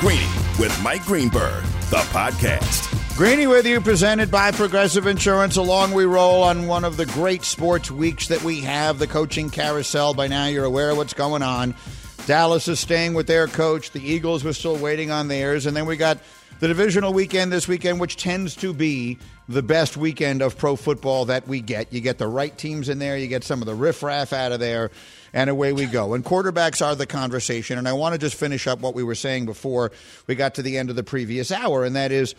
Greeny with Mike Greenberg, the podcast. Greeny with you, presented by Progressive Insurance. Along we roll on one of the great sports weeks that we have, the coaching carousel. By now, you're aware of what's going on. Dallas is staying with their coach. The Eagles were still waiting on theirs. And then we got the divisional weekend this weekend, which tends to be the best weekend of pro football that we get. You get the right teams in there, you get some of the riffraff out of there, and away we go. And quarterbacks are the conversation. And I want to just finish up what we were saying before we got to the end of the previous hour, and that is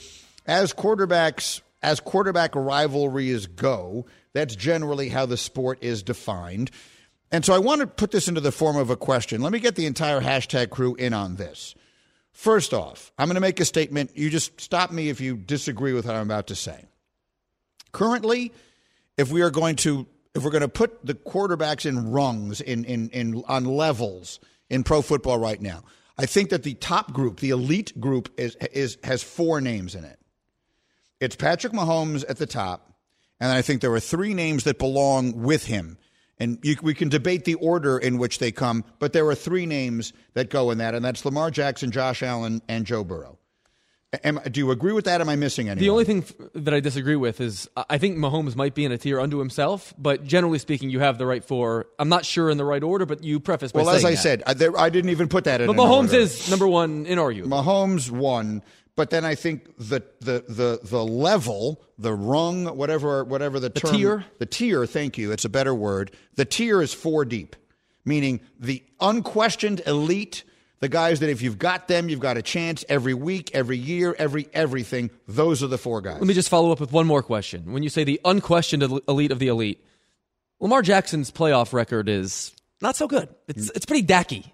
as quarterbacks as quarterback rivalries go, that's generally how the sport is defined. And so I want to put this into the form of a question. Let me get the entire hashtag crew in on this. First off, I'm going to make a statement. You just stop me if you disagree with what I'm about to say. Currently, if we are going to if we're going to put the quarterbacks in rungs in, in, in on levels in pro football right now, I think that the top group, the elite group, is is has four names in it. It's Patrick Mahomes at the top, and I think there are three names that belong with him. And you, we can debate the order in which they come, but there are three names that go in that, and that's Lamar Jackson, Josh Allen, and Joe Burrow. Am, do you agree with that? Am I missing anything? The only thing that I disagree with is I think Mahomes might be in a tier unto himself, but generally speaking, you have the right four. I'm not sure in the right order, but you preface by well, as I that. said, I, there, I, didn't even put that in. But Mahomes order. is number one inarguable. Mahomes one, but then I think the the the the level, the rung, whatever whatever the, the term, tier, the tier. Thank you. It's a better word. The tier is four deep, meaning the unquestioned elite, the guys that if you've got them, you've got a chance every week, every year, every everything. Those are the four guys. Let me just follow up with one more question. When you say the unquestioned elite of the elite, Lamar Jackson's playoff record is not so good. It's mm. it's pretty dacky.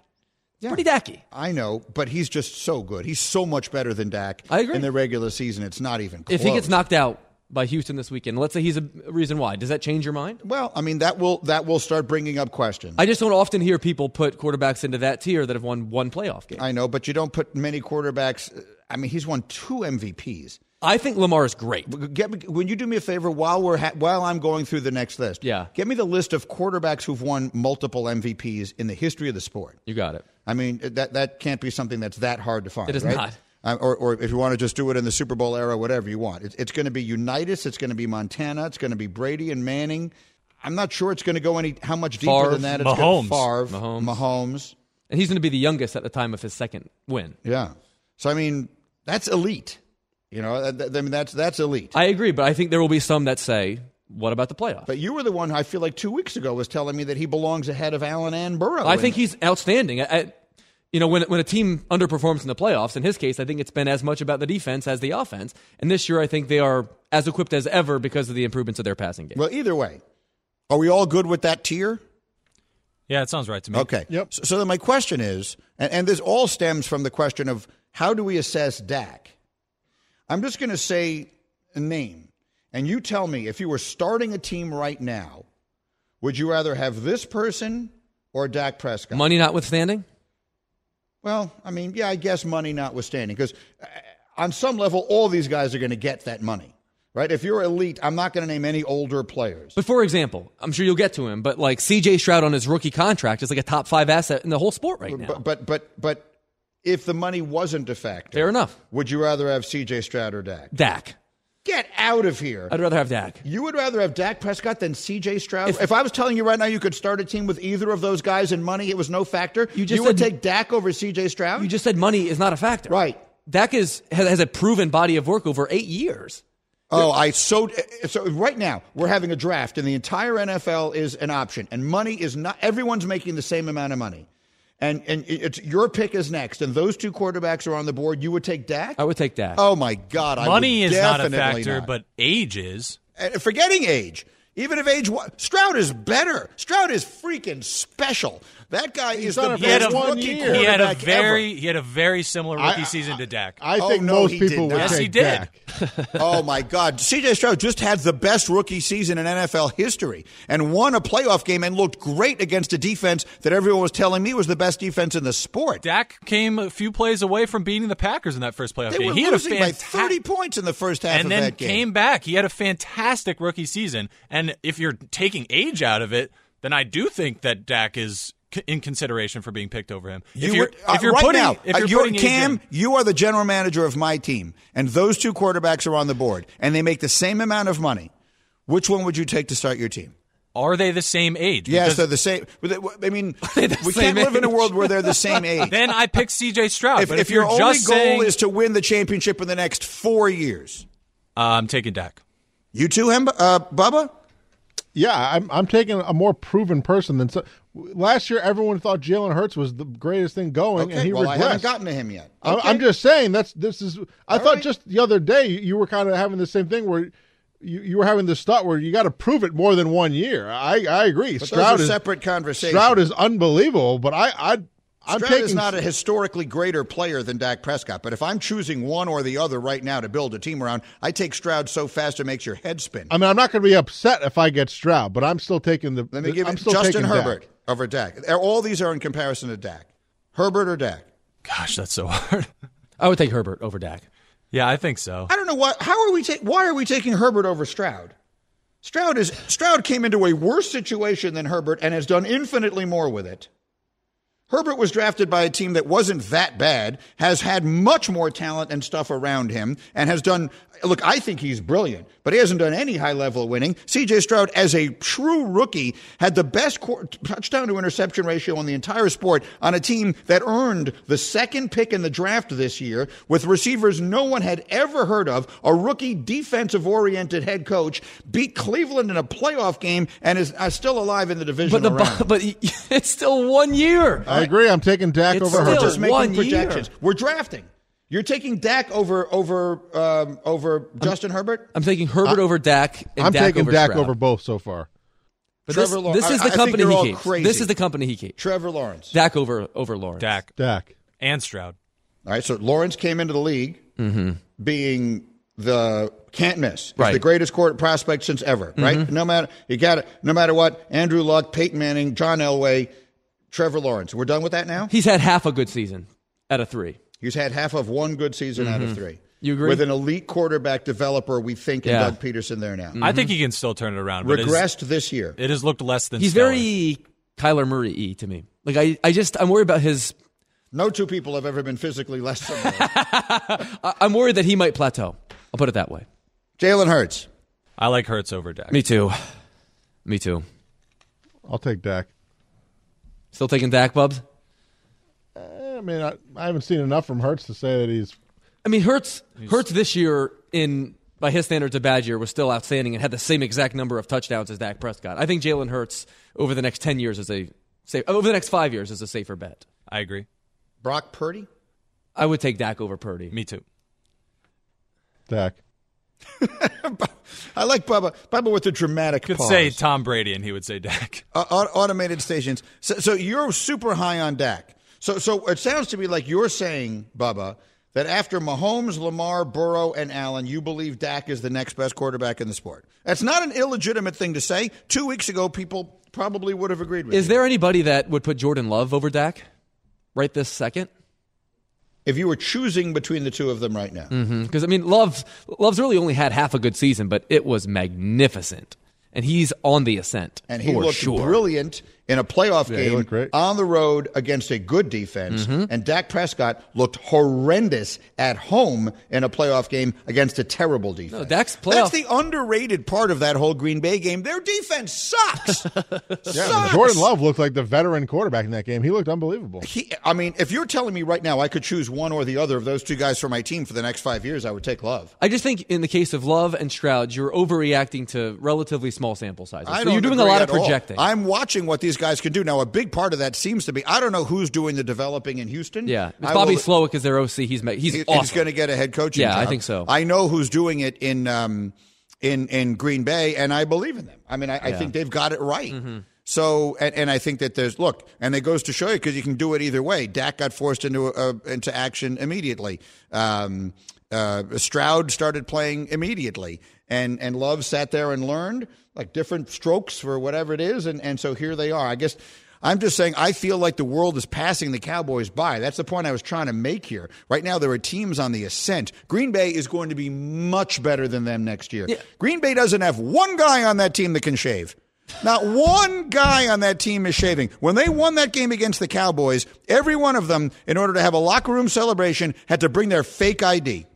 Yeah. Pretty Dacky. I know, but he's just so good. He's so much better than Dak I agree. in the regular season. It's not even close. If he gets knocked out by Houston this weekend, let's say he's a reason why. Does that change your mind? Well, I mean that will that will start bringing up questions. I just don't often hear people put quarterbacks into that tier that have won one playoff game. I know, but you don't put many quarterbacks. I mean, he's won two MVPs. I think Lamar is great. Get me, when you do me a favor while we're ha- while I'm going through the next list. Yeah. Get me the list of quarterbacks who've won multiple MVPs in the history of the sport. You got it. I mean that that can't be something that's that hard to find. It is right? not. Uh, or, or if you want to just do it in the Super Bowl era, whatever you want. It's, it's going to be Unitas. It's going to be Montana. It's going to be Brady and Manning. I'm not sure it's going to go any how much deeper Favre, than that. It's going to be. Mahomes. Favre, Mahomes. Mahomes. And he's going to be the youngest at the time of his second win. Yeah. So I mean, that's elite. You know, I mean that's that's elite. I agree, but I think there will be some that say, "What about the playoffs?" But you were the one I feel like two weeks ago was telling me that he belongs ahead of Allen and Burrow. I think he's outstanding. I, I, you know, when when a team underperforms in the playoffs, in his case, I think it's been as much about the defense as the offense. And this year, I think they are as equipped as ever because of the improvements of their passing game. Well, either way, are we all good with that tier? Yeah, it sounds right to me. Okay. Yep. So, so then my question is, and, and this all stems from the question of how do we assess Dak? I'm just going to say a name, and you tell me if you were starting a team right now, would you rather have this person or Dak Prescott? Money notwithstanding. Well, I mean, yeah, I guess money notwithstanding, because uh, on some level, all these guys are going to get that money, right? If you're elite, I'm not going to name any older players. But for example, I'm sure you'll get to him, but like C.J. Stroud on his rookie contract is like a top five asset in the whole sport right now. But but but but if the money wasn't a factor, Fair enough. Would you rather have C.J. Stroud or Dak? Dak. Get out of here. I'd rather have Dak. You would rather have Dak Prescott than C.J. Stroud? If, if, I was telling you right now you could start a team with either of those guys and money, it was no factor, you, just you would said, take Dak over C.J. Stroud? You just said money is not a factor. Right. Dak is, has, has a proven body of work over eight years. Oh, I so so right now we're having a draft and the entire NFL is an option and money is not everyone's making the same amount of money. And and it's your pick is next, and those two quarterbacks are on the board. You would take Dak. I would take Dak. Oh my God! Money is not a factor, not. but age is. And forgetting age, even if age Stroud is better. Stroud is freaking special. That guy He's is done the it for best one rookie year. He had a very ever. he had a very similar rookie I- season to Dak. I Oh, think no, most he people did would. Yes, take he did. Dak. oh my God! C.J. Stroud just had the best rookie season in NFL history and won a playoff game and looked great against a defense that everyone was telling me was the best defense in the sport. Dak came a few plays away from beating the Packers in that first playoff They game. were he had a losing by thirty points in the first half and of then that game. came back. He had a fantastic rookie season. And if you're taking age out of it, then I do think that Dak is c- in consideration for being picked over him. You if you're, would- uh, if you're right putting, now, if uh, you're you're- putting Cam, you are the general manager of my team, and those two quarterbacks are on the board, and they make the same amount of money. Which one would you take to start your team? are they the same age? Yes, Because they're the same. I mean, the we can't live in a world where they're the same age. then I pick C.J. Stroud. if, if if, you're your only goal saying, is to win the championship in the next four years, uh, I'm taking Dak. you too, Hem- uh, Bubba. Yeah, I'm I'm taking a more proven person than so, last year. Everyone thought Jalen Hurts was the greatest thing going, Okay, and he well, regressed. I haven't gotten to him yet. Okay. I'm just saying that's this is. I thought right. just the other day you were kind of having the same thing where you, you were having this thought where you got to prove it more than one year. I I agree. But Stroud those are is separate conversations. Stroud is unbelievable, but I I I'm Stroud taking is not a historically greater player than Dak Prescott, but if I'm choosing one or the other right now to build a team around, I take Stroud so fast it makes your head spin. I mean, I'm not going to be upset if I get Stroud, but I'm still taking the. Let me give I'm still Justin Herbert Dak. over Dak. All these are in comparison to Dak. Herbert or Dak? Gosh, that's so hard. I would take Herbert over Dak. yeah, I think so. I don't know why. How are we? Ta- why are we taking Herbert over Stroud? Stroud is Stroud came into a worse situation than Herbert and has done infinitely more with it. Herbert was drafted by a team that wasn't that bad, has had much more talent and stuff around him, and has done. Look, I think he's brilliant, but he hasn't done any high level winning. CJ Stroud, as a true rookie, had the best qu- touchdown to interception ratio in the entire sport on a team that earned the second pick in the draft this year with receivers no one had ever heard of. A rookie defensive oriented head coach beat Cleveland in a playoff game and is uh, still alive in the division. But the but it's still one year. I agree. I'm taking Dak It's over her. We're just making one projections. year. We're drafting. You're taking Dak over over um, over Justin Herbert. I'm taking Herbert over Dak. And I'm Dak taking over Dak Stroud. over both so far. But this, Trevor Law- this is I- I the think company you're he all keeps. crazy. This is the company he keeps. Trevor Lawrence. Dak over over Lawrence. Dak Dak. and Stroud. All right. So Lawrence came into the league being the can't miss. He's Right. the greatest court prospect since ever. Right. No matter you got it. No matter what. Andrew Luck, Peyton Manning, John Elway, Trevor Lawrence. We're done with that now. He's had half a good season out of three. He's had half of one good season out of mm-hmm. three. You agree? With an elite quarterback developer, we think, in Yeah. Doug Pederson there now. I think he can still turn it around. But it has- Regressed this year. it has looked less than He's stellar. very Kyler Murray y to me. Like I, I just I'm worried about his. No two people have ever been physically less similar. I- I'm worried that he might plateau. I'll put it that way. Jalen Hurts. I like Hurts over Dak. Me too. Me too. I'll take Dak. Still taking Dak, Bubs. I mean, I, I haven't seen enough from Hurts to say that he's. I mean, Hurts Hurts this year in by his standards a bad year was still outstanding and had the same exact number of touchdowns as Dak Prescott. I think Jalen Hurts over the next ten years is a safe, over the next five years is a safer bet. I agree. Brock Purdy. I would take Dak over Purdy. Me too. Dak. I like Bubba. Bubba with the dramatic Could pause. say Tom Brady, and he would say Dak. Uh, automated stations. So, so you're super high on Dak. So, so it sounds to me like you're saying, Bubba, that after Mahomes, Lamar, Burrow, and Allen, you believe Dak is the next best quarterback in the sport. That's not an illegitimate thing to say. Two weeks ago, people probably would have agreed with you. Is you. there anybody that would put Jordan Love over Dak right this second? if you were choosing between the two of them right now. Mm-hmm. Because I mean, Love Love's really only had half a good season, but it was magnificent, and he's on the ascent. And he looked sure. brilliant in a playoff he game on the road against a good defense. Mm-hmm. And Dak Prescott looked horrendous at home in a playoff game against a terrible defense. No, Dak's That's the underrated part of that whole Green Bay game. Their defense sucks. Yeah, sucks. Jordan Love looked like the veteran quarterback in that game. He looked unbelievable. He, I mean, if you're telling me right now I could choose one or the other of those two guys for my team for the next five years, I would take Love. I just think in the case of Love and Stroud, you're overreacting to relatively small sample sizes. I so don't you're doing a lot of at all. projecting. I'm watching what these guys can do. Now, a big part of that seems to be I don't know who's doing the developing in Houston. yeah, it's Bobby will- Slowik is their OC. He's he's He- awesome. He's going to get a head coaching Yeah, I think so. I know who's doing it in um, in in Green Bay, and I believe in them. I mean, I, I think they've got it right. Mm-hmm. So, and, and I think that there's look, and it goes to show you because you can do it either way. Dak got forced into uh, into action immediately. Um, uh, Stroud started playing immediately, and and Love sat there and learned like different strokes for whatever it is, and and so here they are. I guess. I'm just saying, I feel like the world is passing the Cowboys by. That's the point I was trying to make here. Right now, there are teams on the ascent. Green Bay is going to be much better than them next year. Green Bay doesn't have one guy on that team that can shave. Not one guy on that team is shaving. When they won that game against the Cowboys, every one of them, in order to have a locker room celebration, had to bring their fake ID.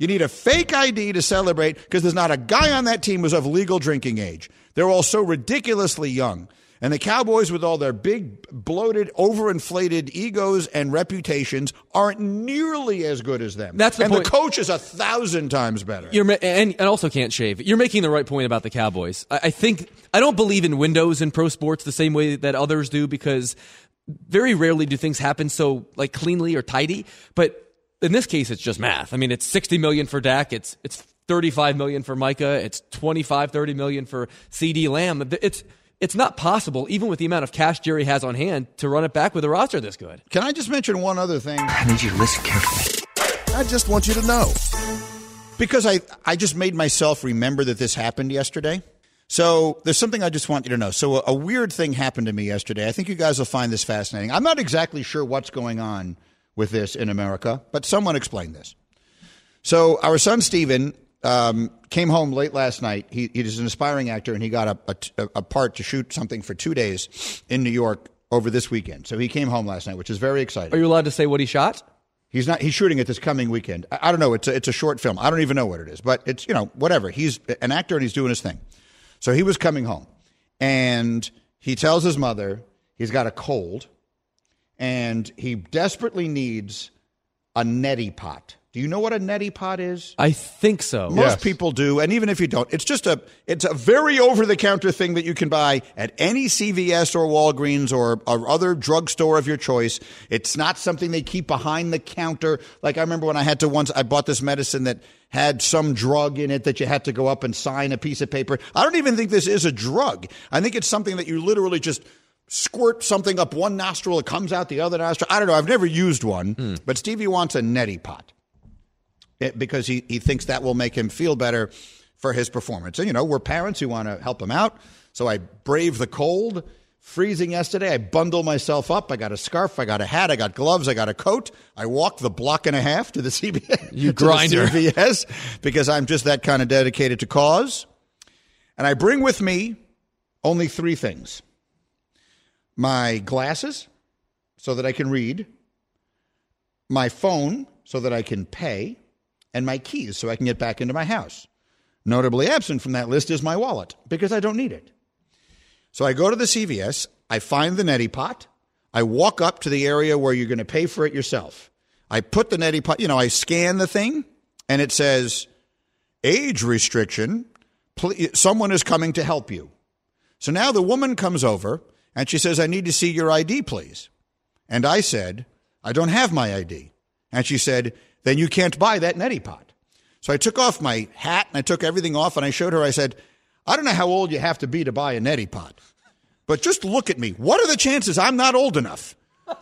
You need a fake ID to celebrate because there's not a guy on that team who's of legal drinking age. They're all so ridiculously young. And the Cowboys, with all their big, bloated, overinflated egos and reputations, aren't nearly as good as them. That's the and point. the coach is a thousand times better. You're ma- and, and also can't shave. You're making the right point about the Cowboys. I, I think I don't believe in windows in pro sports the same way that others do because very rarely do things happen so like cleanly or tidy. But in this case, it's just math. I mean, it's 60 million for Dak. It's it's 35 million for Micah. It's 25, 30 million for CeeDee Lamb. It's it's not possible, even with the amount of cash Jerry has on hand, to run it back with a roster this good. Can I just mention one other thing? I need you to listen carefully. I just want you to know. Because I, I just made myself remember that this happened yesterday. So there's something I just want you to know. So a, a weird thing happened to me yesterday. I think you guys will find this fascinating. I'm not exactly sure what's going on with this in America, but someone explain this. So our son Steven um, came home late last night. He, he is an aspiring actor, and he got a, a, a part to shoot something for two days in New York over this weekend. So he came home last night, which is very exciting. Are you allowed to say what he shot? He's not. He's shooting it this coming weekend. I, I don't know. It's a, it's a short film. I don't even know what it is, but it's you know whatever. He's an actor and he's doing his thing. So he was coming home, and he tells his mother he's got a cold, and he desperately needs a neti pot. Do you know what a neti pot is? I think so. Most Yes. people do, and even if you don't, it's just a it's a very over the counter thing that you can buy at any CVS or Walgreens or, or other drugstore of your choice. It's not something they keep behind the counter. Like I remember when I had to once I bought this medicine that had some drug in it that you had to go up and sign a piece of paper. I don't even think this is a drug. I think it's something that you literally just squirt something up one nostril, it comes out the other nostril. I don't know. I've never used one, hmm. but Stevie wants a neti pot it, because he, he thinks that will make him feel better for his performance. And, you know, we're parents who want to help him out. So I brave the cold. Freezing yesterday, I bundle myself up. I got a scarf, I got a hat, I got gloves, I got a coat. I walk the block and a half to the CBS. You grinder. CVS because I'm just that kind of dedicated to cause. And I bring with me only three things my glasses so that I can read, my phone so that I can pay, and my keys so I can get back into my house. Notably absent from that list is my wallet because I don't need it. So I go to the CVS, I find the neti pot, I walk up to the area where you're going to pay for it yourself. I put the neti pot, you know, I scan the thing and it says age restriction, someone is coming to help you. So now the woman comes over and she says, I need to see your ID, please. And I said, I don't have my ID. And she said, then you can't buy that neti pot. So I took off my hat and I took everything off and I showed her, I said, I don't know how old you have to be to buy a neti pot, but just look at me. What are the chances I'm not old enough?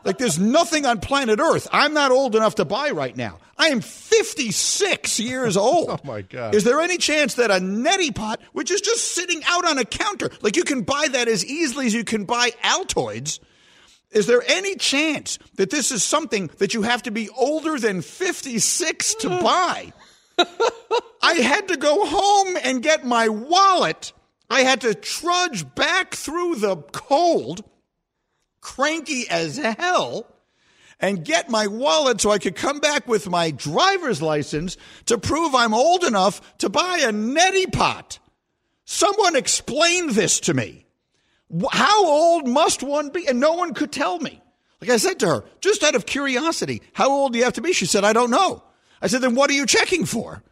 Like there's nothing on planet Earth I'm not old enough to buy right now. I am 56 years oh, old. Oh, my God. Is there any chance that a neti pot, which is just sitting out on a counter, like you can buy that as easily as you can buy Altoids, is there any chance that this is something that you have to be older than 56 to buy? I had to go home and get my wallet. I had to trudge back through the cold, cranky as hell, and get my wallet so I could come back with my driver's license to prove I'm old enough to buy a neti pot. Someone explain this to me. How old must one be? And no one could tell me. Like I said to her, just out of curiosity, how old do you have to be? She said, I don't know. I said, then what are you checking for?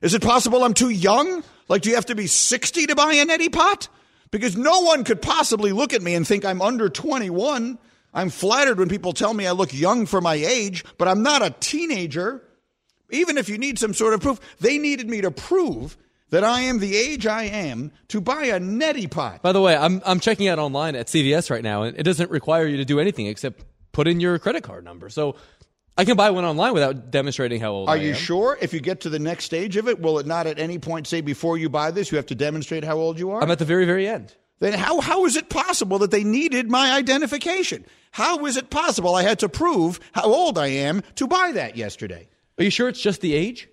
Is it possible I'm too young? Like, do you have to be 60 to buy a neti pot? Because no one could possibly look at me and think I'm under 21. I'm flattered when people tell me I look young for my age, but I'm not a teenager. Even if you need some sort of proof, they needed me to prove that I am the age I am to buy a neti pot. By the way, I'm I'm checking out online at CVS right now, and it doesn't require you to do anything except put in your credit card number. So I can buy one online without demonstrating how old Are I you sure if you get to the next stage of it, will it not at any point say before you buy this, you have to demonstrate how old you are? I'm at the very very end. then how, how is it possible that they needed my identification? How is it possible I had to prove how old I am to buy that yesterday? Are you sure it's just the age?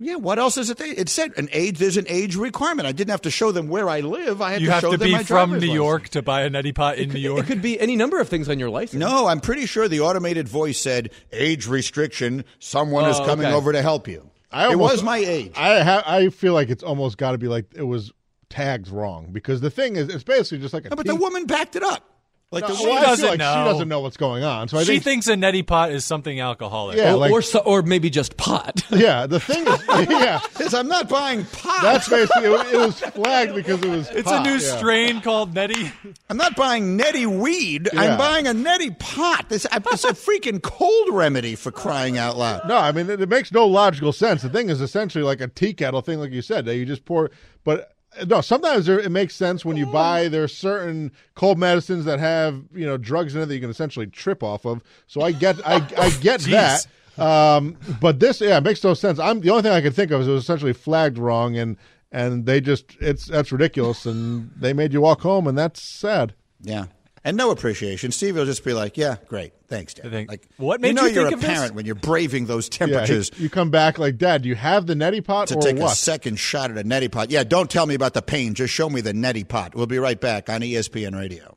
Yeah, what else is it? They, it said an age. There's an age requirement. I didn't have to show them where I live. I had You to have show to them be my from New driver's York to buy a neti pot in New York. It could be any number of things on your license. No, I'm pretty sure the automated voice said age restriction. Someone is Oh, coming okay. over to help you. I it was my age. I ha- I feel like it's almost got to be like it was tagged wrong because the thing is, it's basically just like a. No, but the woman backed it up. Like No, the well, I woman, feel doesn't like know. She doesn't know what's going on. So I she think thinks a neti pot is something alcoholic. Yeah, or, like- or, so, or maybe just pot. yeah. The thing is, yeah. says, I'm not buying pot. That's basically it, it was flagged because it was. It's pot, a new yeah. strain called neti. I'm not buying neti weed. Yeah. I'm buying a neti pot. This it's a freaking cold remedy for crying out loud. No, I mean it, it makes no logical sense. The thing is essentially like a tea kettle thing, like you said, that you just pour. But no, sometimes there, it makes sense when you buy. There's certain cold medicines that have you know drugs in it that you can essentially trip off of. So I get, I, I get that. Um, but this, yeah, it makes no sense. I'm the only thing I could think of is it was essentially flagged wrong, and and they just it's that's ridiculous, and they made you walk home, and that's sad. Yeah. And no appreciation. Steve will just be like, "Yeah, great, thanks, Dad." I think- like, What made you made know you you're think a of this? parent when you're braving those Yeah, temperatures you come back like, Dad, do you have the neti pot to or take a second shot at a neti pot. Yeah, don't tell me about the pain. Just show me the neti pot. We'll be right back on ESPN Radio.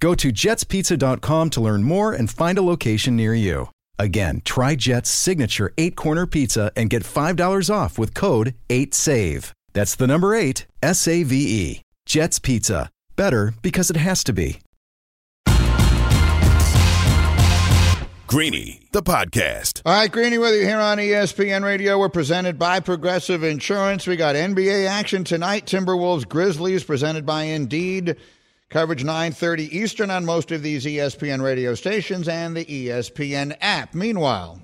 Go to jetspizza.com to learn more and find a location near you. Again, try Jet's signature eight corner pizza and get $5 off with code 8SAVE. That's the number eight, S A V E. Jet's Pizza. Better because it has to be. Greeny, the podcast. All right, Greeny, with you here on ESPN Radio. We're presented by Progressive Insurance. We got NBA action tonight. Timberwolves Grizzlies presented by Indeed. Coverage 9:30 Eastern on most of these ESPN radio stations and the ESPN app. Meanwhile,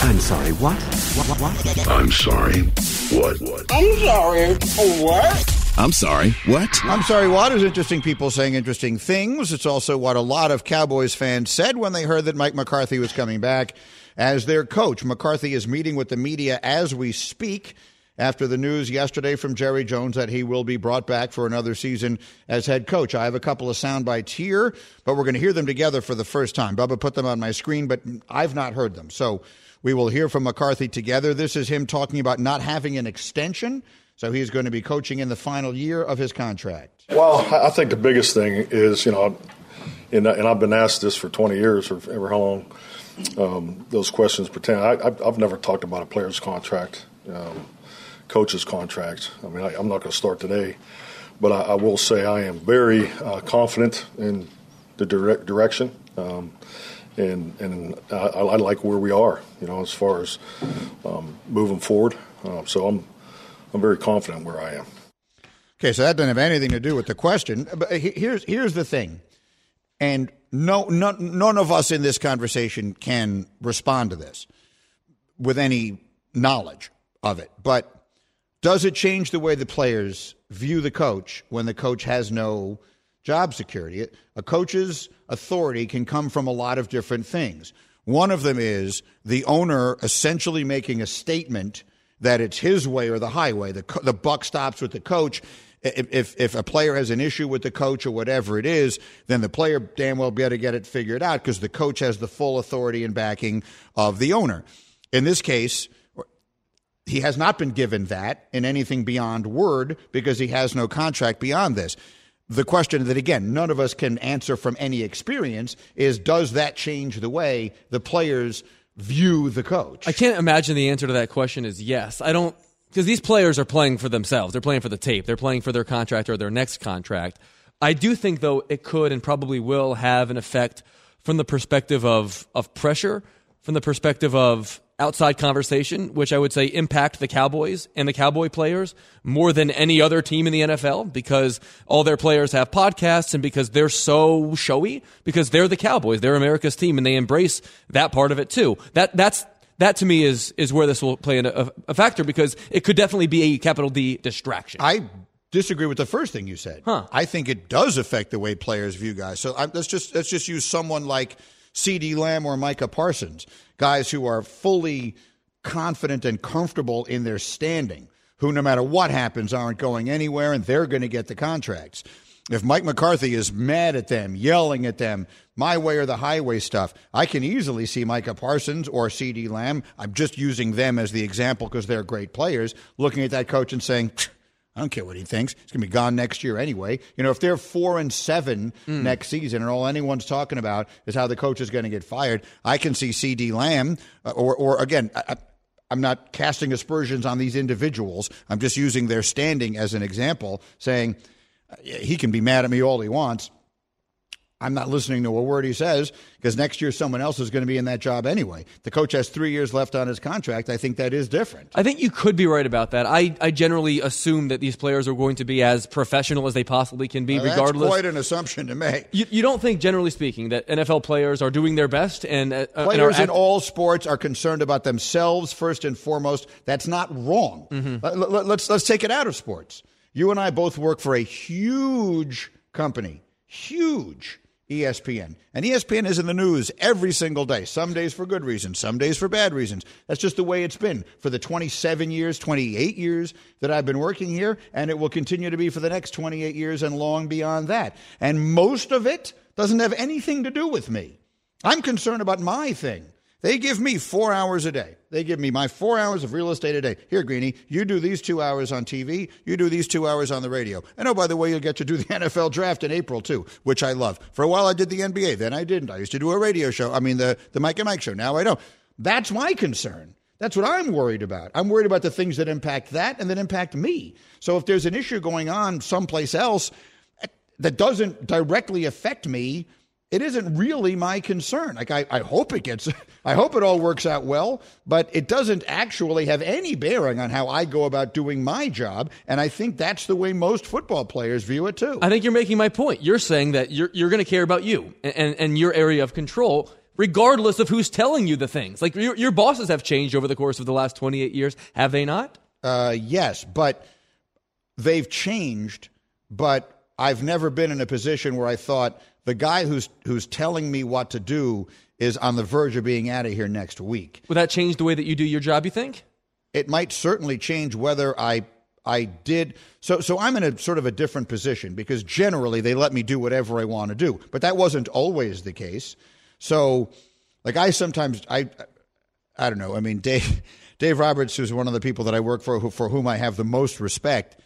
I'm sorry, what? What, what, what? I'm sorry. What? What? I'm sorry. What? I'm sorry. What? I'm sorry, what is interesting people saying interesting things. It's also what a lot of Cowboys fans said when they heard that Mike McCarthy was coming back as their coach. McCarthy is meeting with the media as we speak after the news yesterday from Jerry Jones that he will be brought back for another season as head coach. I have a couple of sound bites here, but we're going to hear them together for the first time. Bubba put them on my screen, but I've not heard them. So we will hear from McCarthy together. This is him talking about not having an extension. So he's going to be coaching in the final year of his contract. Well, I think the biggest thing is, you know, and, I've been asked this for 20 years or ever how long um, those questions pertain. I, I've, I've never talked about a player's contract, um, coach's contract. I mean, I, I'm not going to start today, but I, I will say I am very uh, confident in the direct direction. Um, and and I, I like where we are, you know, as far as um, moving forward. Uh, so I'm I'm very confident where I am. Okay, so that doesn't have anything to do with the question. But here's here's the thing, and no, none, none of us in this conversation can respond to this with any knowledge of it. But does it change the way the players view the coach when the coach has no job security? A coach's authority can come from a lot of different things. One of them is the owner essentially making a statement that it's his way or the highway. The, the buck stops with the coach. If, if, if a player has an issue with the coach or whatever it is, then the player damn well better get it figured out because the coach has the full authority and backing of the owner. In this case, he has not been given that in anything beyond word because he has no contract beyond this. The question that, again, none of us can answer from any experience is does that change the way the players view the coach? I can't imagine the answer to that question is yes. I don't, because these players are playing for themselves. They're playing for the tape, they're playing for their contract or their next contract. I do think, though, it could and probably will have an effect from the perspective of, of pressure, from the perspective of outside conversation, which I would say impact the Cowboys and the Cowboy players more than any other team in the NFL because all their players have podcasts and because they're so showy because they're the Cowboys, they're America's team and they embrace that part of it too. That that's that to me is is where this will play a, a factor because it could definitely be a capital D distraction. I disagree with the first thing you said. Huh. I think it does affect the way players view guys. So I, let's just let's just use someone like CeeDee Lamb or Micah Parsons, guys who are fully confident and comfortable in their standing, who no matter what happens aren't going anywhere and they're going to get the contracts. If Mike McCarthy is mad at them, yelling at them, my way or the highway stuff, I can easily see Micah Parsons or CeeDee Lamb. I'm just using them as the example because they're great players, looking at that coach and saying, I don't care what he thinks. He's going to be gone next year anyway. You know, if they're four and seven Hmm. next season, and all anyone's talking about is how the coach is going to get fired, I can see CeeDee Lamb, uh, or, or again, I, I'm not casting aspersions on these individuals. I'm just using their standing as an example, saying uh, he can be mad at me all he wants. I'm not listening to a word he says because next year someone else is going to be in that job anyway. The coach has three years left on his contract. I think that is different. I think you could be right about that. I, I generally assume that these players are going to be as professional as they possibly can be, Now, regardless. That's quite an assumption to make. You, you don't think, generally speaking, that NFL players are doing their best and, uh, and are Players in all sports are concerned about themselves first and foremost. That's not wrong. Mm-hmm. Let- let- let's let's take it out of sports. You and I both work for a huge company, huge ESPN, and ESPN is in the news every single day. Some days for good reasons, some days for bad reasons. That's just the way it's been for the 27 years, 28 years that I've been working here, and it will continue to be for the next 28 years and long beyond that. And most of it doesn't have anything to do with me. I'm concerned about my thing. They give me four hours a day. They give me my four hours of real estate a day. Here, Greeny, you do these two hours on TV, you do these two hours on the radio. And oh, by the way, you'll get to do the NFL draft in April, too, which I love. For a while, I did the NBA. Then I didn't. I used to do a radio show. I mean, the, the Mike and Mike show. Now I don't. That's my concern. That's what I'm worried about. I'm worried about the things that impact that and that impact me. So if there's an issue going on someplace else eh, that doesn't directly affect me, it isn't really my concern. Like I, I hope it gets, I hope it all works out well, but it doesn't actually have any bearing on how I go about doing my job. And I think that's the way most football players view it too. I think you're making my point. You're saying that you're, you're going to care about you and, and, and your area of control, regardless of who's telling you the things. Like your, your bosses have changed over the course of the last 28 years, have they not? Uh, yes, but they've changed. But I've never been in a position where I thought the guy who's who's telling me what to do is on the verge of being out of here next week. Would that change the way that you do your job, you think? It might certainly change whether I I did so so I'm in a sort of a different position because generally they let me do whatever I want to do. But that wasn't always the case. So like I sometimes I I don't know. I mean Dave Dave Roberts who's one of the people that I work for who, for whom I have the most respect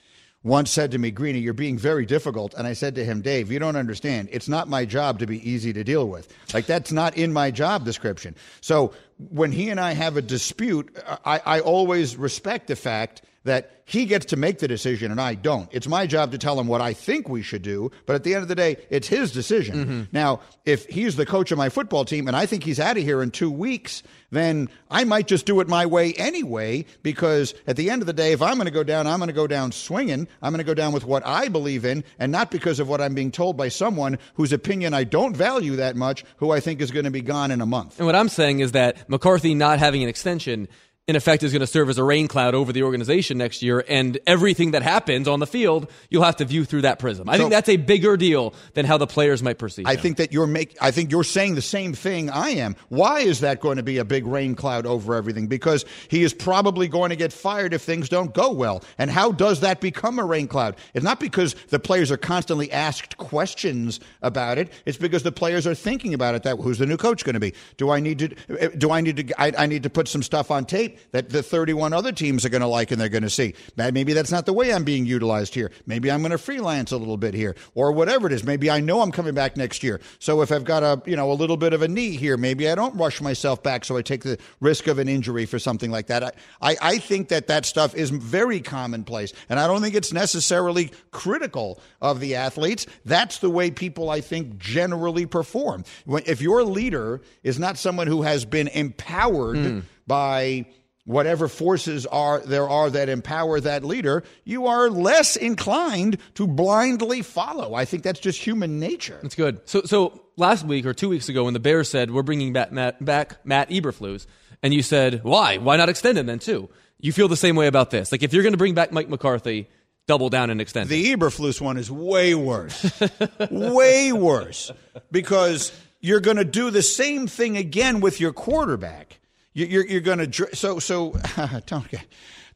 once said to me, Greeny, you're being very difficult. And I said to him, Dave, you don't understand. It's not my job to be easy to deal with. Like, that's not in my job description. So when he and I have a dispute, I, I always respect the fact that he gets to make the decision and I don't. It's my job to tell him what I think we should do, but at the end of the day, it's his decision. Mm-hmm. Now, if he's the coach of my football team and I think he's out of here in two weeks, then I might just do it my way anyway, because at the end of the day, if I'm going to go down, I'm going to go down swinging. I'm going to go down with what I believe in and not because of what I'm being told by someone whose opinion I don't value that much, who I think is going to be gone in a month. And what I'm saying is that McCarthy not having an extension, in effect, is going to serve as a rain cloud over the organization next year. And everything that happens on the field, you'll have to view through that prism. I So- think that's a bigger deal than how the players might perceive. I him. think that you're make I think you're saying the same thing I am. Why is that going to be a big rain cloud over everything? Because he is probably going to get fired if things don't go well. And how does that become a rain cloud? It's not because the players are constantly asked questions about it. It's because the players are thinking about it. That who's the new coach going to be? Do I need to? Eh, do I need to? I, I need to put some stuff on tape that the 31 other teams are going to like and they're going to see. Maybe that's not the way I'm being utilized here. Maybe I'm going to freelance a little bit here or whatever it is. Maybe I know I'm coming back next year. So if I've got a, you know, a little bit of a knee here, maybe I don't rush myself back so I take the risk of an injury for something like that. I, I, I think that that stuff is very commonplace and I don't think it's necessarily critical of the athletes. That's the way people, I think, generally perform. When, if your leader is not someone who has been empowered mm. by whatever forces are there are that empower that leader, you are less inclined to blindly follow. I think that's just human nature. That's good. So, so last week or two weeks ago, when the Bears said we're bringing back Matt, back Matt Eberflus, and you said why? Why not extend him then too? You feel the same way about this? Like if you're going to bring back Mike McCarthy, double down and extend. The Eberflus one is way worse, way worse, because you're going to do the same thing again with your quarterback. You're, you're going to so so don't get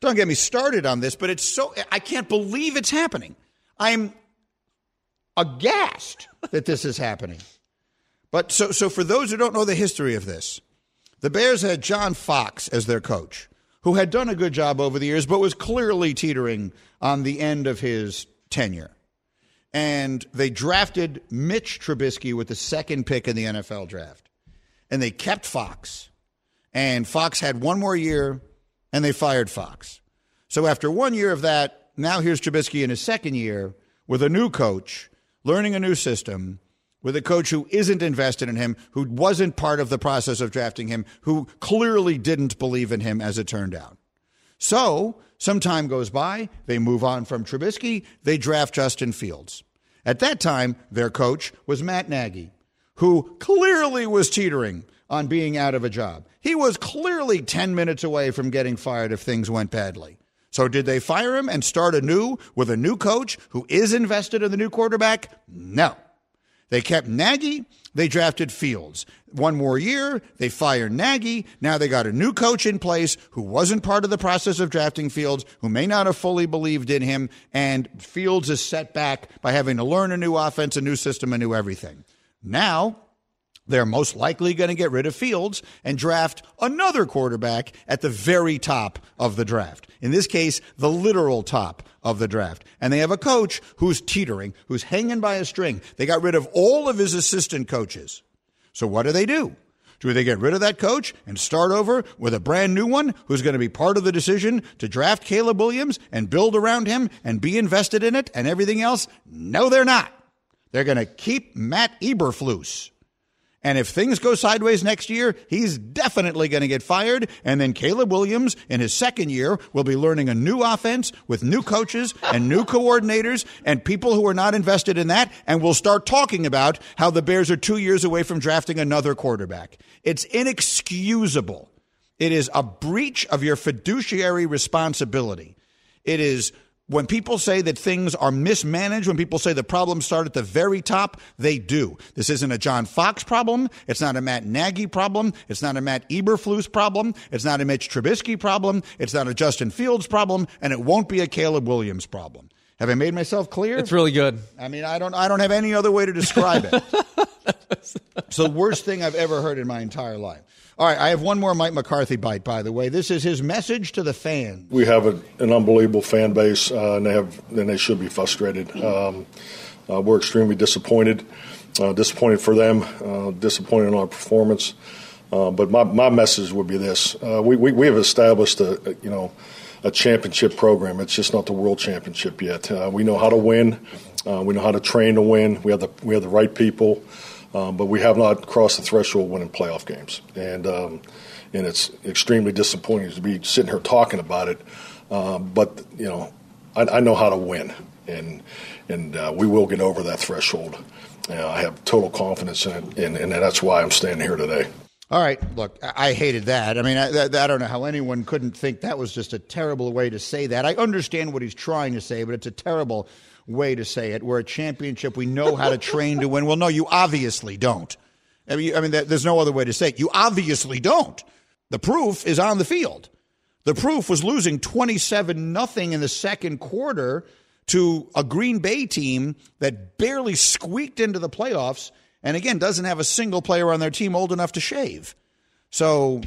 don't get me started on this, but it's so I can't believe it's happening. I'm aghast that this is happening. But so so for those who don't know the history of this, the Bears had John Fox as their coach, who had done a good job over the years, but was clearly teetering on the end of his tenure. And they drafted Mitch Trubisky with the second pick in the NFL draft. And they kept Fox and Fox had one more year, and they fired Fox. So after one year of that, now here's Trubisky in his second year with a new coach, learning a new system, with a coach who isn't invested in him, who wasn't part of the process of drafting him, who clearly didn't believe in him as it turned out. So some time goes by, they move on from Trubisky, they draft Justin Fields. At that time, their coach was Matt Nagy, who clearly was teetering on being out of a job. He was clearly 10 minutes away from getting fired if things went badly. So, did they fire him and start anew with a new coach who is invested in the new quarterback? No. They kept Nagy. They drafted Fields. One more year, they fired Nagy. Now they got a new coach in place who wasn't part of the process of drafting Fields, who may not have fully believed in him, and Fields is set back by having to learn a new offense, a new system, a new everything. Now, they're most likely going to get rid of Fields and draft another quarterback at the very top of the draft. In this case, the literal top of the draft. And they have a coach who's teetering, who's hanging by a string. They got rid of all of his assistant coaches. So what do they do? Do they get rid of that coach and start over with a brand new one who's going to be part of the decision to draft Caleb Williams and build around him and be invested in it and everything else? No, they're not. They're going to keep Matt Eberflus. And if things go sideways next year, he's definitely going to get fired. And then Caleb Williams, in his second year, will be learning a new offense with new coaches and new coordinators and people who are not invested in that. And we'll start talking about how the Bears are two years away from drafting another quarterback. It's inexcusable. It is a breach of your fiduciary responsibility. It is when people say that things are mismanaged, when people say the problems start at the very top, they do. This isn't a John Fox problem. It's not a Matt Nagy problem. It's not a Matt Eberflus problem. It's not a Mitch Trubisky problem. It's not a Justin Fields problem, and it won't be a Caleb Williams problem. Have I made myself clear? It's really good. I mean, I don't, I don't have any other way to describe it. it's the worst thing I've ever heard in my entire life. All right, I have one more Mike McCarthy bite, by the way. This is his message to the fans. We have a, an unbelievable fan base, uh, and they have, and they should be frustrated. Um, uh, we're extremely disappointed, uh, disappointed for them, uh, disappointed in our performance. Uh, but my, my message would be this: uh, we, we, we have established a, a, you know a championship program. It's just not the world championship yet. we know how to win. we know how to train to win. We have the we have the right people. Um, but we have not crossed the threshold winning playoff games, and um, and it's extremely disappointing to be sitting here talking about it. Um, but you know, I, I, know how to win, and and uh, we will get over that threshold. I have total confidence in it, and, and that's why I'm standing here today. All right, look, I hated that. I mean, I, I, don't know how anyone couldn't think that was just a terrible way to say that. I understand what he's trying to say, but it's a terrible way to say it. We're a championship. We know how to train to win. Well, no, you obviously don't. I mean, I mean, there's no other way to say it. You obviously don't. The proof is on the field. The proof was losing 27 nothing in the second quarter to a Green Bay team that barely squeaked into the playoffs and again doesn't have a single player on their team old enough to shave. So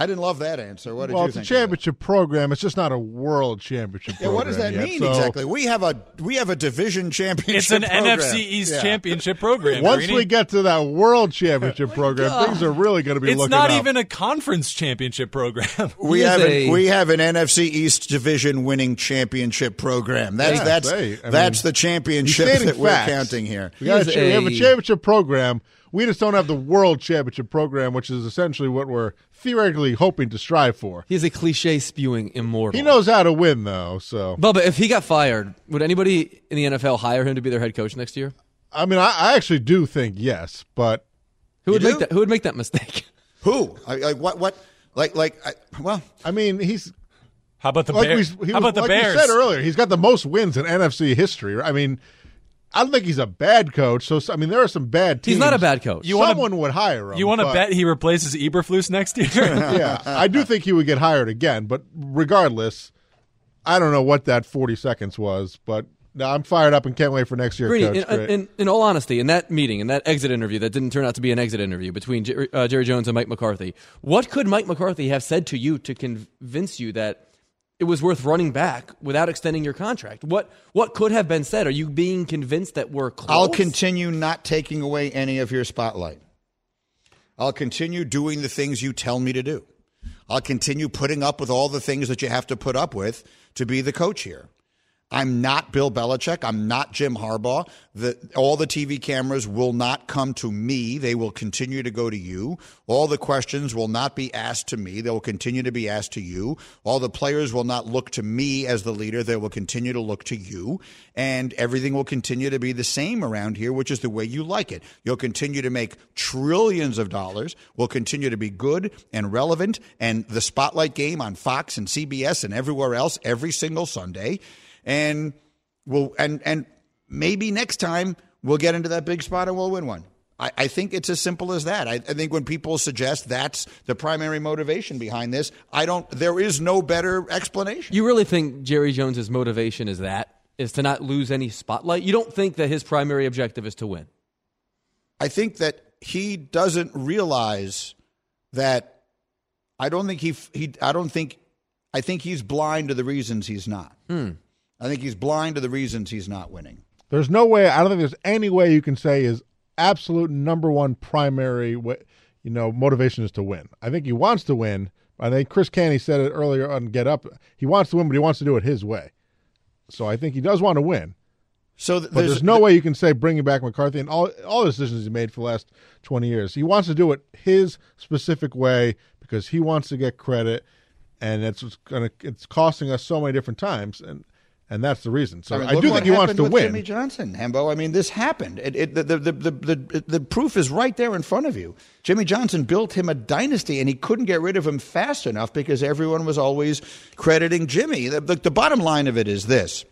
I didn't love that answer. What did well, you it's a think? of championship program. It's just not a world championship. Yeah, what does that yet. mean So exactly? We have a we have a division championship. It's an program. NFC East Yeah. championship program. Once Greeny. we get to that world championship program, things are really going to be it's looking not up. even a conference championship program. We have an, a- we have an NFC East division winning championship program. That's Yeah, that's hey, I that's mean, the championship He's stating that we're counting here. We, got He a, we have a a- championship program. We just don't have the world championship program, which is essentially what we're theoretically hoping to strive for. He's a cliche spewing immortal. He knows how to win, though. So, Bubba, if he got fired, would anybody in the NFL hire him to be their head coach next year? I mean, I, I actually do think yes, but Who would make that? Who would make that mistake? Who? I, like what? What? Like like? I, well, I mean, he's How about the like Bears? we, How was- about the like Bears? said earlier. He's got the most wins in NFC history. right? I mean, I don't think he's a bad coach. So, I mean, there are some bad teams. He's not a bad coach. You wanna- Someone would hire him. You want to bet he replaces Eberflus next year? yeah, I do think he would get hired again. But regardless, I don't know what that forty seconds was, but no, I'm fired up and can't wait for next year. Greeny, Coach. in, Great. in, in all honesty, in that meeting, in that exit interview that didn't turn out to be an exit interview between Jer- uh, Jerry Jones and Mike McCarthy, what could Mike McCarthy have said to you to convince you that it was worth running back without extending your contract? What what could have been said? Are you being convinced that we're close? I'll continue not taking away any of your spotlight. I'll continue doing the things you tell me to do. I'll continue putting up with all the things that you have to put up with to be the coach here. I'm not Bill Belichick. I'm not Jim Harbaugh. The, all the TV cameras will not come to me. They will continue to go to you. All the questions will not be asked to me. They will continue to be asked to you. All the players will not look to me as the leader. They will continue to look to you. And everything will continue to be the same around here, which is the way you like it. You'll continue to make trillions of dollars. We'll continue to be good and relevant. And the spotlight game on Fox and CBS and everywhere else every single Sunday and we'll and and maybe next time we'll get into that big spot and we'll win one. I, I think it's as simple as that. I, I think when people suggest that's the primary motivation behind this, I don't. There is no better explanation. You really think Jerry Jones's motivation is that is to not lose any spotlight? You don't think that his primary objective is to win? I think that he doesn't realize that. I don't think he he. I don't think. I think he's blind to the reasons he's not. Hmm. I think he's blind to the reasons he's not winning. There's no way. I don't think there's any way you can say his absolute number one primary, you know, motivation is to win. I think he wants to win. I think Chris Canty said it earlier on Get Up. He wants to win, but he wants to do it his way. So I think he does want to win. So th- But there's, no way you can say bringing back McCarthy and all all the decisions he made for the last 20 years. He wants to do it his specific way because he wants to get credit, and it's to it's costing us so many different times, and and that's the reason. So I, mean, look do think he wants to win. Jimmy Johnson, Hembo. I mean, this happened. It, it, the, the, the, the, the, the proof is right there in front of you. Jimmy Johnson built him a dynasty, and he couldn't get rid of him fast enough because everyone was always crediting Jimmy. The, the, the bottom line of it is this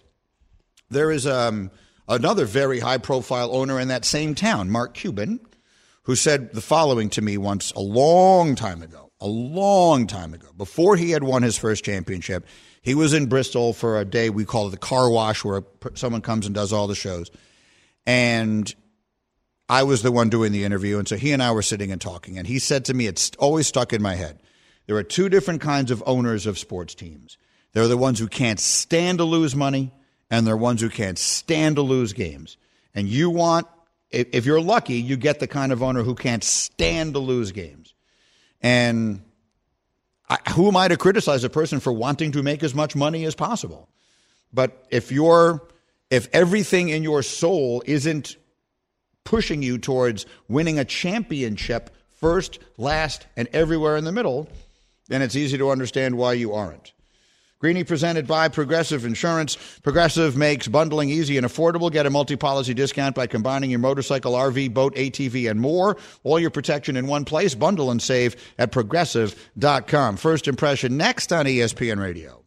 there is um, another very high profile owner in that same town, Mark Cuban, who said the following to me once a long time ago, a long time ago, before he had won his first championship. He was in Bristol for a day we call it the car wash, where someone comes and does all the shows. And I was the one doing the interview. And so he and I were sitting and talking. And he said to me, it's always stuck in my head. There are two different kinds of owners of sports teams. There are the ones who can't stand to lose money, and there are ones who can't stand to lose games. And you want, if, you're lucky, you get the kind of owner who can't stand to lose games. And I, who am I to criticize a person for wanting to make as much money as possible? But if you're, if everything in your soul isn't pushing you towards winning a championship first, last, and everywhere in the middle, then it's easy to understand why you aren't. Greeny presented by Progressive Insurance. Progressive makes bundling easy and affordable. Get a multi policy discount by combining your motorcycle, RV, boat, ATV, and more. All your protection in one place. Bundle and save at progressive.com. First impression next on ESPN Radio.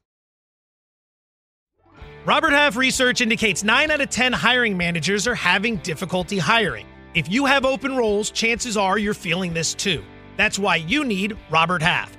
Robert Half research indicates 9 out of 10 hiring managers are having difficulty hiring. If you have open roles, chances are you're feeling this too. That's why you need Robert Half.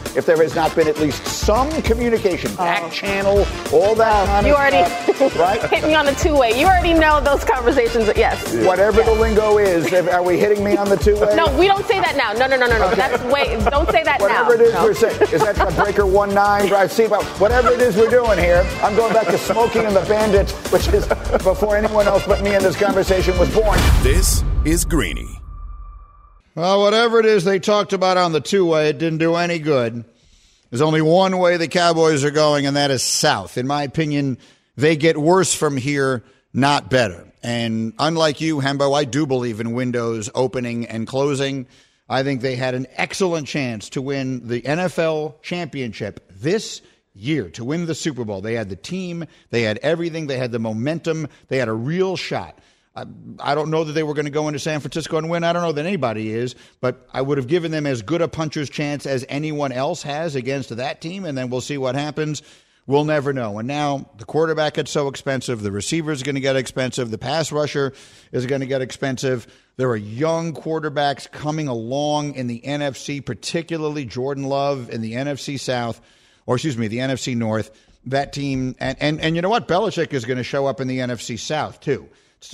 if there has not been at least some communication, oh. back channel, all that kind You of already stuff, right? hit me on the two way. You already know those conversations. Yes. Whatever the lingo is, if- are we hitting me on the two way? No, we don't say that now. No, no, no, no, no. That's way. Don't say that now. Whatever it is No. we're saying. Is that the breaker one nine drive seatbelt? Whatever it is we're doing here, I'm going back to Smokey and the bandits, which is before anyone else but me in this conversation was born. This is Greeny. Well, whatever it is they talked about on the two way, it didn't do any good. There's only one way the Cowboys are going, and that is south. In my opinion, they get worse from here, not better. And unlike you, Hembo, I do believe in windows opening and closing. I think they had an excellent chance to win the NFL championship this year, to win the Super Bowl. They had the team, they had everything, they had the momentum, they had a real shot. I, I don't know that they were going to go into San Francisco and win. I don't know that anybody is, but I would have given them as good a puncher's chance as anyone else has against that team, and then we'll see what happens. We'll never know. And now the quarterback gets so expensive, the receiver is going to get expensive, the pass rusher is going to get expensive. There are young quarterbacks coming along in the NFC, particularly Jordan Love in the NFC South, or excuse me, the NFC North. That team, and, and, and you know what? Belichick is going to show up in the NFC South, too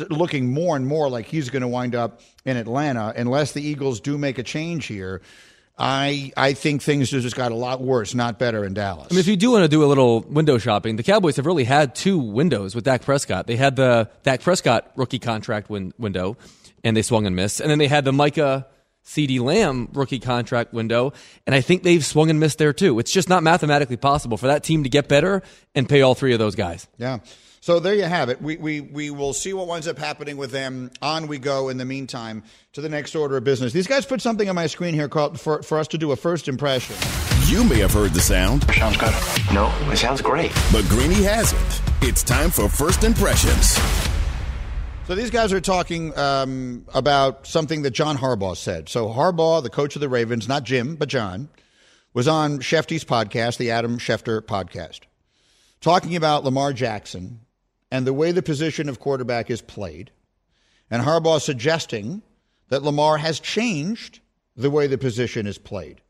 looking more and more like he's going to wind up in Atlanta unless the Eagles do make a change here. I I think things just got a lot worse, not better in Dallas. I mean, if you do want to do a little window shopping, the Cowboys have really had two windows with Dak Prescott. They had the Dak Prescott rookie contract win- window, and they swung and missed. And then they had the Micah CeeDee Lamb rookie contract window, and I think they've swung and missed there too. It's just not mathematically possible for that team to get better and pay all three of those guys. Yeah. So there you have it. We, we, we will see what winds up happening with them. On we go in the meantime to the next order of business. These guys put something on my screen here called for, for us to do a first impression. You may have heard the sound, Sounds good. No, it sounds great. but Greeny hasn't. It's time for first impressions. So these guys are talking um, about something that John Harbaugh said. So Harbaugh, the coach of the Ravens, not Jim, but John, was on Schefty's podcast, the Adam Schefter podcast, talking about Lamar Jackson and the way the position of quarterback is played. And Harbaugh suggesting that Lamar has changed the way the position is played.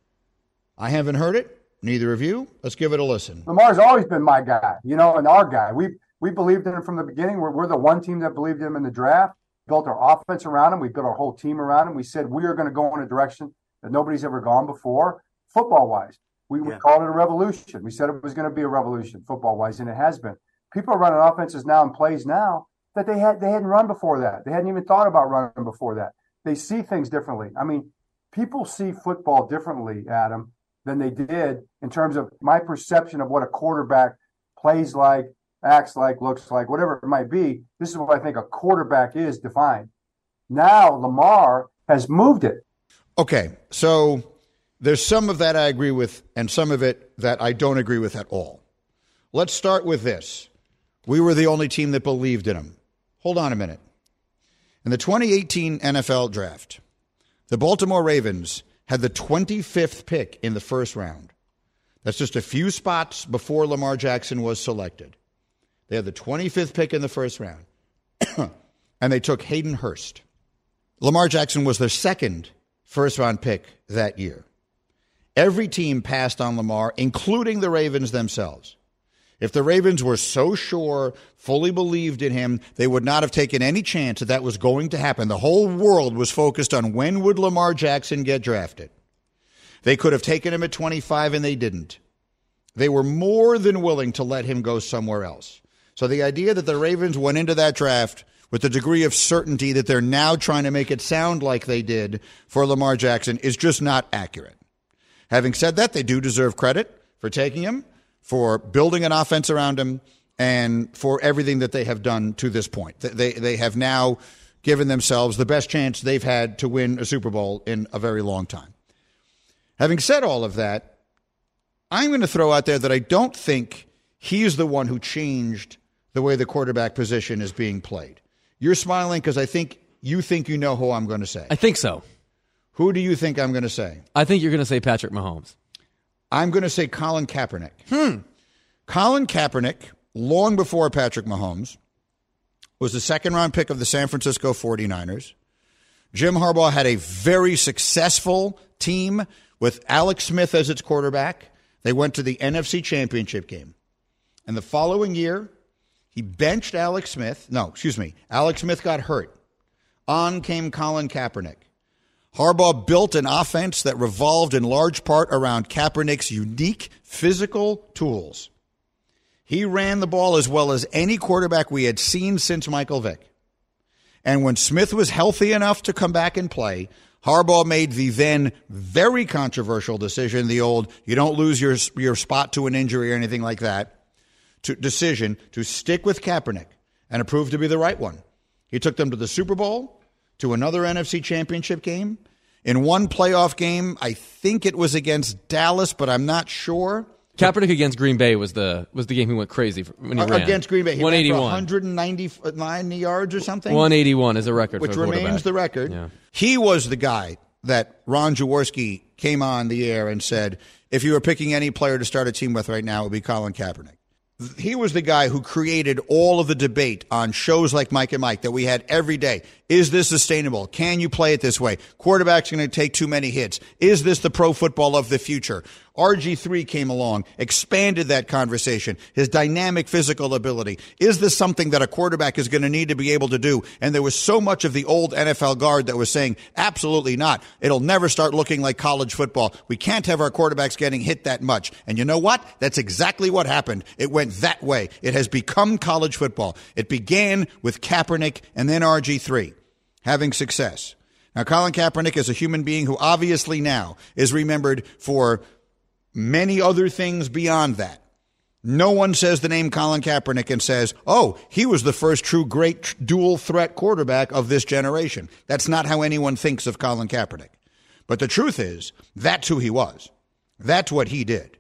I haven't heard it. Neither of you. Let's give it a listen. Lamar's always been my guy, you know, and our guy. We we believed in him from the beginning. We're, we're the one team that believed in him in the draft. Built our offense around him. We built our whole team around him. We said we are going to go in a direction that nobody's ever gone before, football wise. We, we called it a revolution. We said it was going to be a revolution, football wise, and it has been. People are running offenses now and plays now that they had they hadn't run before that. They hadn't even thought about running before that. They see things differently. I mean, people see football differently, Adam, than they did in terms of my perception of what a quarterback plays like, acts like, looks like, whatever it might be. This is what I think a quarterback is defined. Now Lamar has moved it. Okay, so there's some of that I agree with, and some of it that I don't agree with at all. Let's start with this. We were the only team that believed in him. Hold on a minute. In the 2018 NFL draft, the Baltimore Ravens had the 25th pick in the first round. That's just a few spots before Lamar Jackson was selected. They had the 25th pick in the first round, and they took Hayden Hurst. Lamar Jackson was their second first round pick that year. Every team passed on Lamar, including the Ravens themselves. If the Ravens were so sure, fully believed in him, they would not have taken any chance that that was going to happen. The whole world was focused on when would Lamar Jackson get drafted. They could have taken him at 25 and they didn't. They were more than willing to let him go somewhere else. So the idea that the Ravens went into that draft with the degree of certainty that they're now trying to make it sound like they did for Lamar Jackson is just not accurate. Having said that, they do deserve credit for taking him, for building an offense around him, and for everything that they have done to this point. They, they have now given themselves the best chance they've had to win a Super Bowl in a very long time. Having said all of that, I'm going to throw out there that I don't think he's the one who changed the way the quarterback position is being played. You're smiling because I think you think you know who I'm going to say. I think so. Who do you think I'm going to say? I think you're going to say Patrick Mahomes. I'm going to say Colin Kaepernick. Hmm. Colin Kaepernick, long before Patrick Mahomes, was the second round pick of the San Francisco 49ers. Jim Harbaugh had a very successful team with Alex Smith as its quarterback. They went to the NFC Championship game. And the following year, he benched Alex Smith. No, excuse me. Alex Smith got hurt. On came Colin Kaepernick. Harbaugh built an offense that revolved in large part around Kaepernick's unique physical tools. He ran the ball as well as any quarterback we had seen since Michael Vick. And when Smith was healthy enough to come back and play, Harbaugh made the then very controversial decision, the old you don't lose your your spot to an injury or anything like that, to, decision to stick with Kaepernick, and it proved to be the right one. He took them to the Super Bowl, to another NFC championship game. In one playoff game, I think it was against Dallas, but I'm not sure. Kaepernick against Green Bay was the was the game he went crazy for, when he Uh, ran. against Green Bay. He one ran eighty 199 yards or something. One eighty one is a record, which a remains the record. Yeah. He was the guy that Ron Jaworski came on the air and said, if you were picking any player to start a team with right now, it would be Colin Kaepernick. He was the guy who created all of the debate on shows like Mike and Mike that we had every day. Is this sustainable? Can you play it this way? Quarterback's going to take too many hits. Is this the pro football of the future? RG3 came along, expanded that conversation, his dynamic physical ability. Is this something that a quarterback is going to need to be able to do? And there was so much of the old NFL guard that was saying, absolutely not. It'll never start looking like college football. We can't have our quarterbacks getting hit that much. And you know what? That's exactly what happened. It went that way. It has become college football. It began with Kaepernick and then RG3 having success. Now, Colin Kaepernick is a human being who obviously now is remembered for many other things beyond that. No one says the name Colin Kaepernick and says, oh, he was the first true great dual threat quarterback of this generation. That's not how anyone thinks of Colin Kaepernick. But the truth is, that's who he was. That's what he did.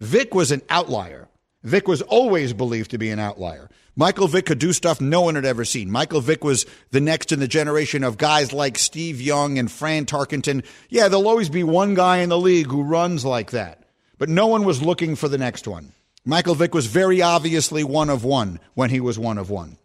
Vick was an outlier. Vick was always believed to be an outlier. Michael Vick could do stuff no one had ever seen. Michael Vick was the next in the generation of guys like Steve Young and Fran Tarkenton. Yeah, there'll always be one guy in the league who runs like that, but no one was looking for the next one. Michael Vick was very obviously one of one when he was one of one.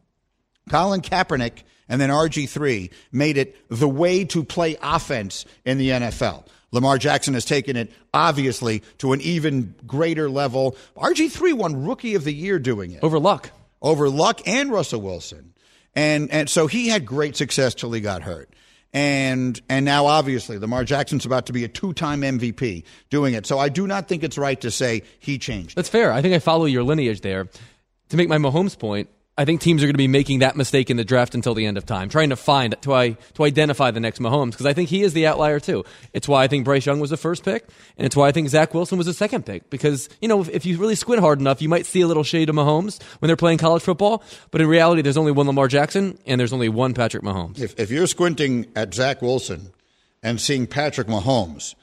Colin Kaepernick and then RG3 made it the way to play offense in the NFL. Lamar Jackson has taken it, obviously, to an even greater level. RG3 won Rookie of the Year doing it. Over Luck. Over Luck and Russell Wilson. And, and so he had great success till he got hurt. And and now obviously Lamar Jackson's about to be a two-time MVP doing it. So I do not think it's right to say he changed. That's fair. I think I follow your lineage there. To make my Mahomes point, I think teams are going to be making that mistake in the draft until the end of time, trying to find to I to identify the next Mahomes because I think he is the outlier too. It's why I think Bryce Young was the first pick, and it's why I think Zach Wilson was the second pick because you know if, if you really squint hard enough, you might see a little shade of Mahomes when they're playing college football, but in reality, there's only one Lamar Jackson and there's only one Patrick Mahomes. If, if you're squinting at Zach Wilson and seeing Patrick Mahomes,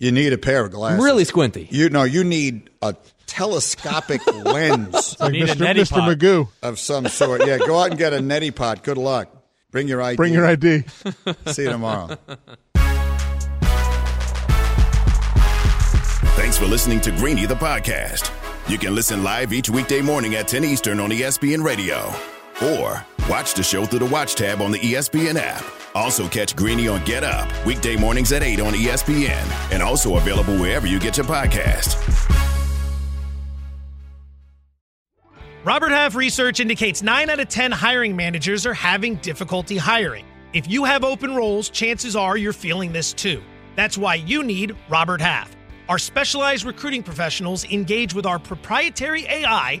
you need a pair of glasses. Really squinty. You know, you need a telescopic lens Like need a Mr. neti Mr. pot. Magoo. of some sort. Yeah, go out and get a neti pot. Good luck. Bring your ID. Bring your ID. See you tomorrow. Thanks for listening to Greeny the podcast. You can listen live each weekday morning at 10 Eastern on ESPN Radio. Or watch the show through the Watch tab on the ESPN app. Also catch Greeny on Get Up, weekday mornings at 8 on ESPN. And also available wherever you get your podcast. Robert Half research indicates 9 out of 10 hiring managers are having difficulty hiring. If you have open roles, chances are you're feeling this too. That's why you need Robert Half. Our specialized recruiting professionals engage with our proprietary AI